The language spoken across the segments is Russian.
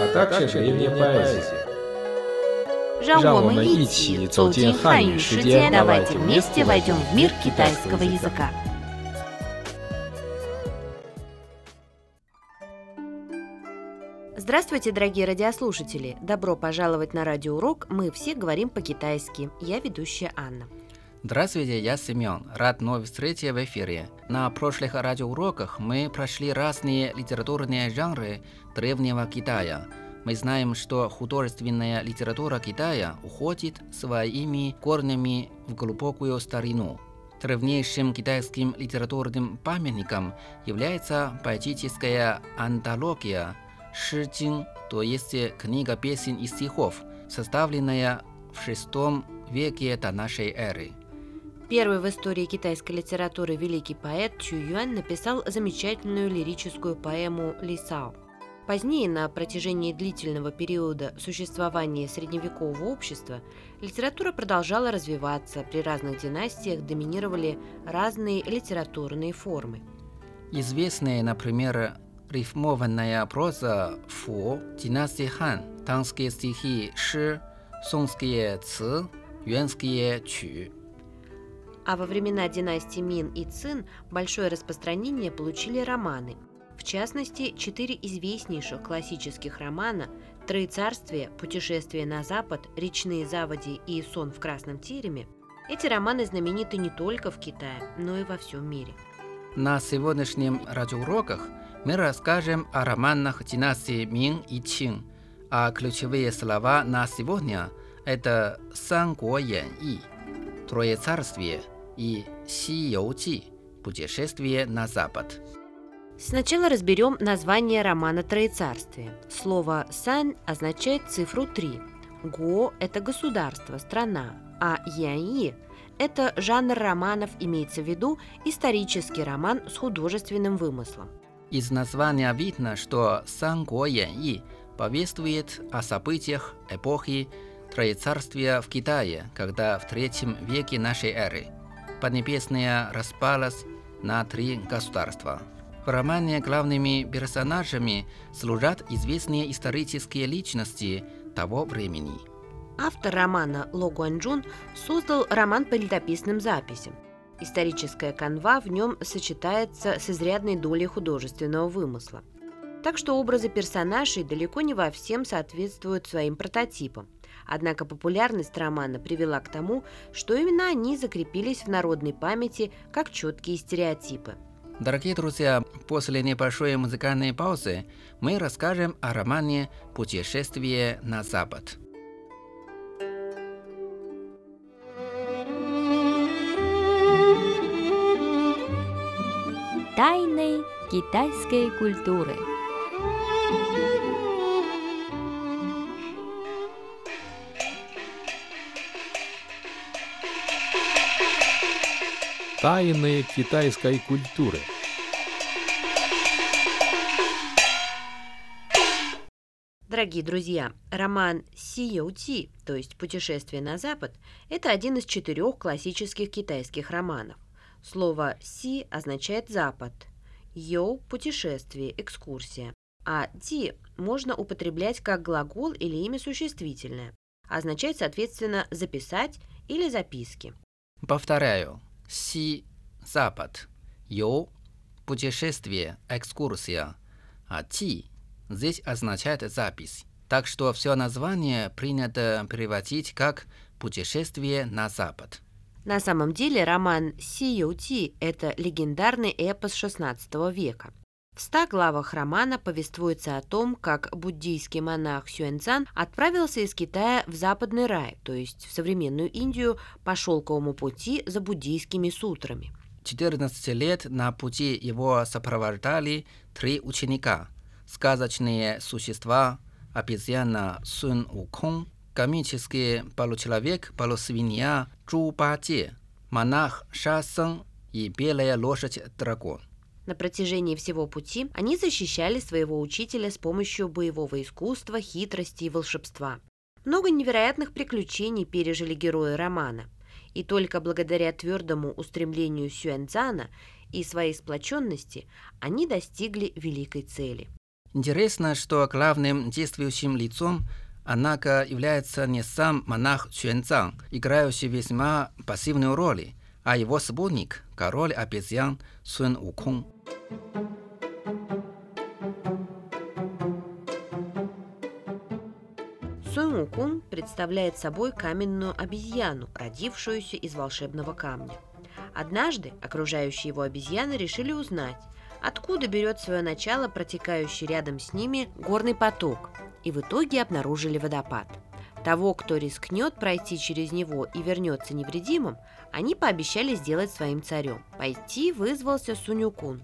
а также древняя поэзия. 让我们让我们一一起起走走进进汉语汉语世世界界， давайте давайте вместе вместе войдем в мир китайского китайского языка. языка. Здравствуйте, дорогие радиослушатели! Добро пожаловать на радиоурок «Мы все говорим по-китайски». Я ведущая Анна. Здравствуйте, я Семен. Рад вновь встрече в эфире. На прошлых радиоуроках мы прошли разные литературные жанры древнего Китая. Мы знаем, что художественная литература Китая уходит своими корнями в глубокую старину. Древнейшим китайским литературным памятником является поэтическая антология Ши Цзин, то есть книга песен и стихов, составленная в VI веке до нашей эры. Первый в истории китайской литературы великий поэт Чу Юань написал замечательную лирическую поэму «Лисао». Позднее, на протяжении длительного периода существования средневекового общества, литература продолжала развиваться, при разных династиях доминировали разные литературные формы. Известные, например, рифмованная проза Фу, династии Хан, танские стихи Ши, сунские Ци, юанские Чу. А во времена династий Мин и Цин большое распространение получили романы. В частности, четыре известнейших классических романа «Троецарствие», «Путешествие на запад», «Речные заводи» и «Сон в красном тереме» эти романы знамениты не только в Китае, но и во всем мире. На сегодняшнем радиоуроках мы расскажем о романах династии Мин и Чин, а ключевые слова на сегодня – это «Сан Го Ян И», «Троецарствие» и «Си Чи», «Путешествие на запад». Сначала разберем название романа «Троецарствие». Слово «сан» означает цифру 3. «Го» – это государство, страна, а «яни» – это жанр романов, имеется в виду исторический роман с художественным вымыслом. Из названия видно, что «Сан Го Ян И» повествует о событиях эпохи Троецарствия в Китае, когда в третьем веке нашей эры Поднебесная распалась на три государства. В романе главными персонажами служат известные исторические личности того времени. Автор романа Ло Гуанчжун создал роман по летописным записям. Историческая канва в нем сочетается с изрядной долей художественного вымысла. Так что образы персонажей далеко не во всем соответствуют своим прототипам. Однако популярность романа привела к тому, что именно они закрепились в народной памяти как четкие стереотипы. Дорогие друзья, после небольшой музыкальной паузы мы расскажем о романе «Путешествие на запад». Тайны китайской культуры. Тайны китайской культуры. Дорогие друзья, роман «Си Ти», то есть «Путешествие на запад», это один из четырех классических китайских романов. Слово «си» означает «запад», «йоу» – «путешествие», «экскурсия», а «ти» можно употреблять как глагол или имя существительное, означает, соответственно, «записать» или «записки». Повторяю. Си – запад. Ю – путешествие, экскурсия. А Ти – здесь означает запись. Так что все название принято переводить как «путешествие на запад». На самом деле роман «Си Ти» – это легендарный эпос XVI века. В ста главах романа повествуется о том, как буддийский монах Сюэнцан отправился из Китая в Западный рай, то есть в современную Индию, по шелковому пути за буддийскими сутрами. 14 лет на пути его сопровождали три ученика – сказочные существа, обезьяна Сун Укон, комический получеловек полусвинья Чжу Баде, монах Ша Сен и белая лошадь-дракон. На протяжении всего пути они защищали своего учителя с помощью боевого искусства, хитрости и волшебства. Много невероятных приключений пережили герои романа. И только благодаря твердому устремлению Сюэнцана и своей сплоченности они достигли великой цели. Интересно, что главным действующим лицом, однако, является не сам монах Чуэнцан, играющий весьма пассивную роль, а его спутник, король обезьян Сун Укон. Сун Укун представляет собой каменную обезьяну, родившуюся из волшебного камня. Однажды окружающие его обезьяны решили узнать, откуда берет свое начало протекающий рядом с ними горный поток, и в итоге обнаружили водопад. Того, кто рискнет пройти через него и вернется невредимым, они пообещали сделать своим царем. Пойти вызвался Сунюкун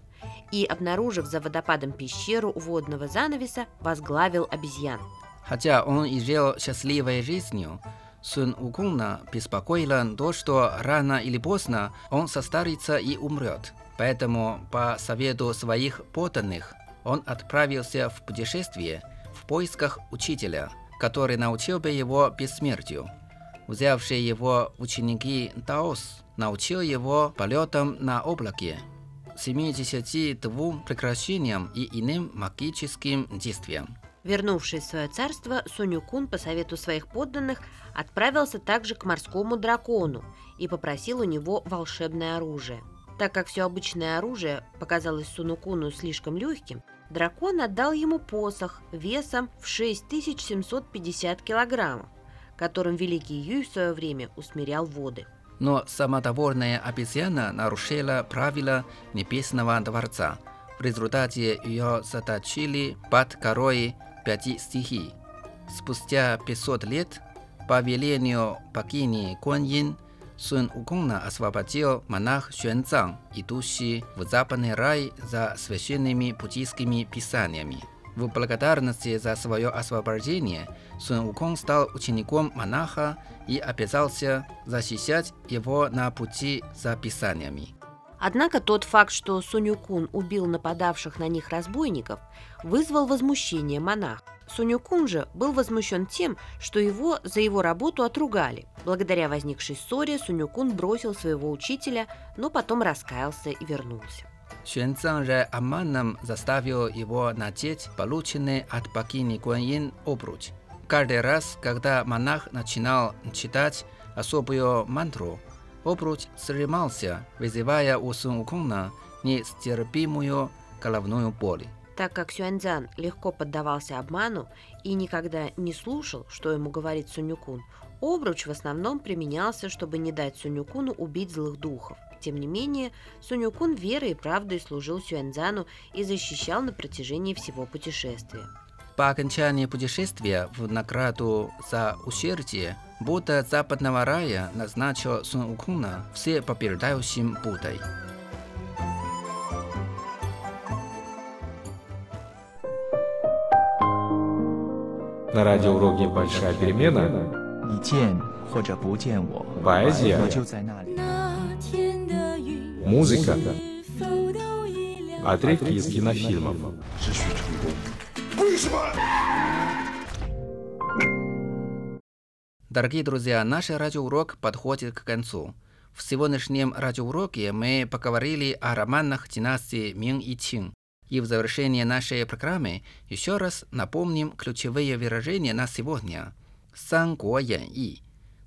и, обнаружив за водопадом пещеру водного занавеса, возглавил обезьян. Хотя он и жил счастливой жизнью, Сун Укуна беспокоило то, что рано или поздно он состарится и умрет. Поэтому, по совету своих подданных, он отправился в путешествие в поисках учителя, который научил бы его бессмертию. Взявший его ученики Даос научил его полетам на облаке, 72 прекращениям и иным магическим действиям. Вернувшись в свое царство, Сунюкун по совету своих подданных отправился также к морскому дракону и попросил у него волшебное оружие. Так как все обычное оружие показалось Сунукуну слишком легким, дракон отдал ему посох весом в 6750 килограммов, которым великий Юй в свое время усмирял воды. Но самодовольная обезьяна нарушила правила Небесного Дворца. В результате ее заточили под корой пяти стихий. Спустя 500 лет, по велению богини Куаньин, Сун Укуна освободил монах Xuanzang, идущий в западный рай за священными буддийскими писаниями. В благодарности за свое освобождение Сун Укон стал учеником монаха и обязался защищать его на пути за писаниями. Однако тот факт, что Сунюкун убил нападавших на них разбойников, вызвал возмущение монаха. Сунюкун же был возмущен тем, что его за его работу отругали. Благодаря возникшей ссоре Сунюкун бросил своего учителя, но потом раскаялся и вернулся. Xuanzang же обманом заставил его надеть полученный от богини Гуаньин обруч. Каждый раз, когда монах начинал читать особую мантру, обруч сжимался, вызывая у Сун Укуна нестерпимую головную боль. Так как Сюаньцзян легко поддавался обману и никогда не слушал, что ему говорит Сунюкун, обруч в основном применялся, чтобы не дать Сунюкуну убить злых духов. Тем не менее, Сунюкун верой и правдой служил Сюэнзану и защищал на протяжении всего путешествия. По окончании путешествия в награду за усердие Будда Западного Рая назначил Сунукуна всепобеждающим Буддой. На радиоуроке «Большая перемена» Поэзия музыка, отрывки а из кинофильмов. Дорогие друзья, наш радиоурок подходит к концу. В сегодняшнем радиоуроке мы поговорили о романах династии Мин и Чин. И в завершении нашей программы еще раз напомним ключевые выражения на сегодня. «Сан Гуо Ян И»,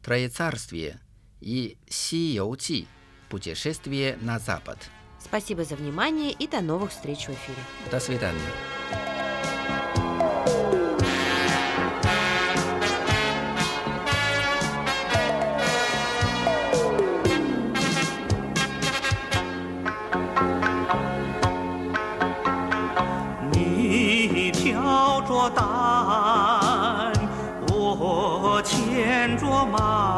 «Троецарствие» и «Си Йоу Чи» путешествие на Запад. Спасибо за внимание и до новых встреч в эфире. До свидания. 着马。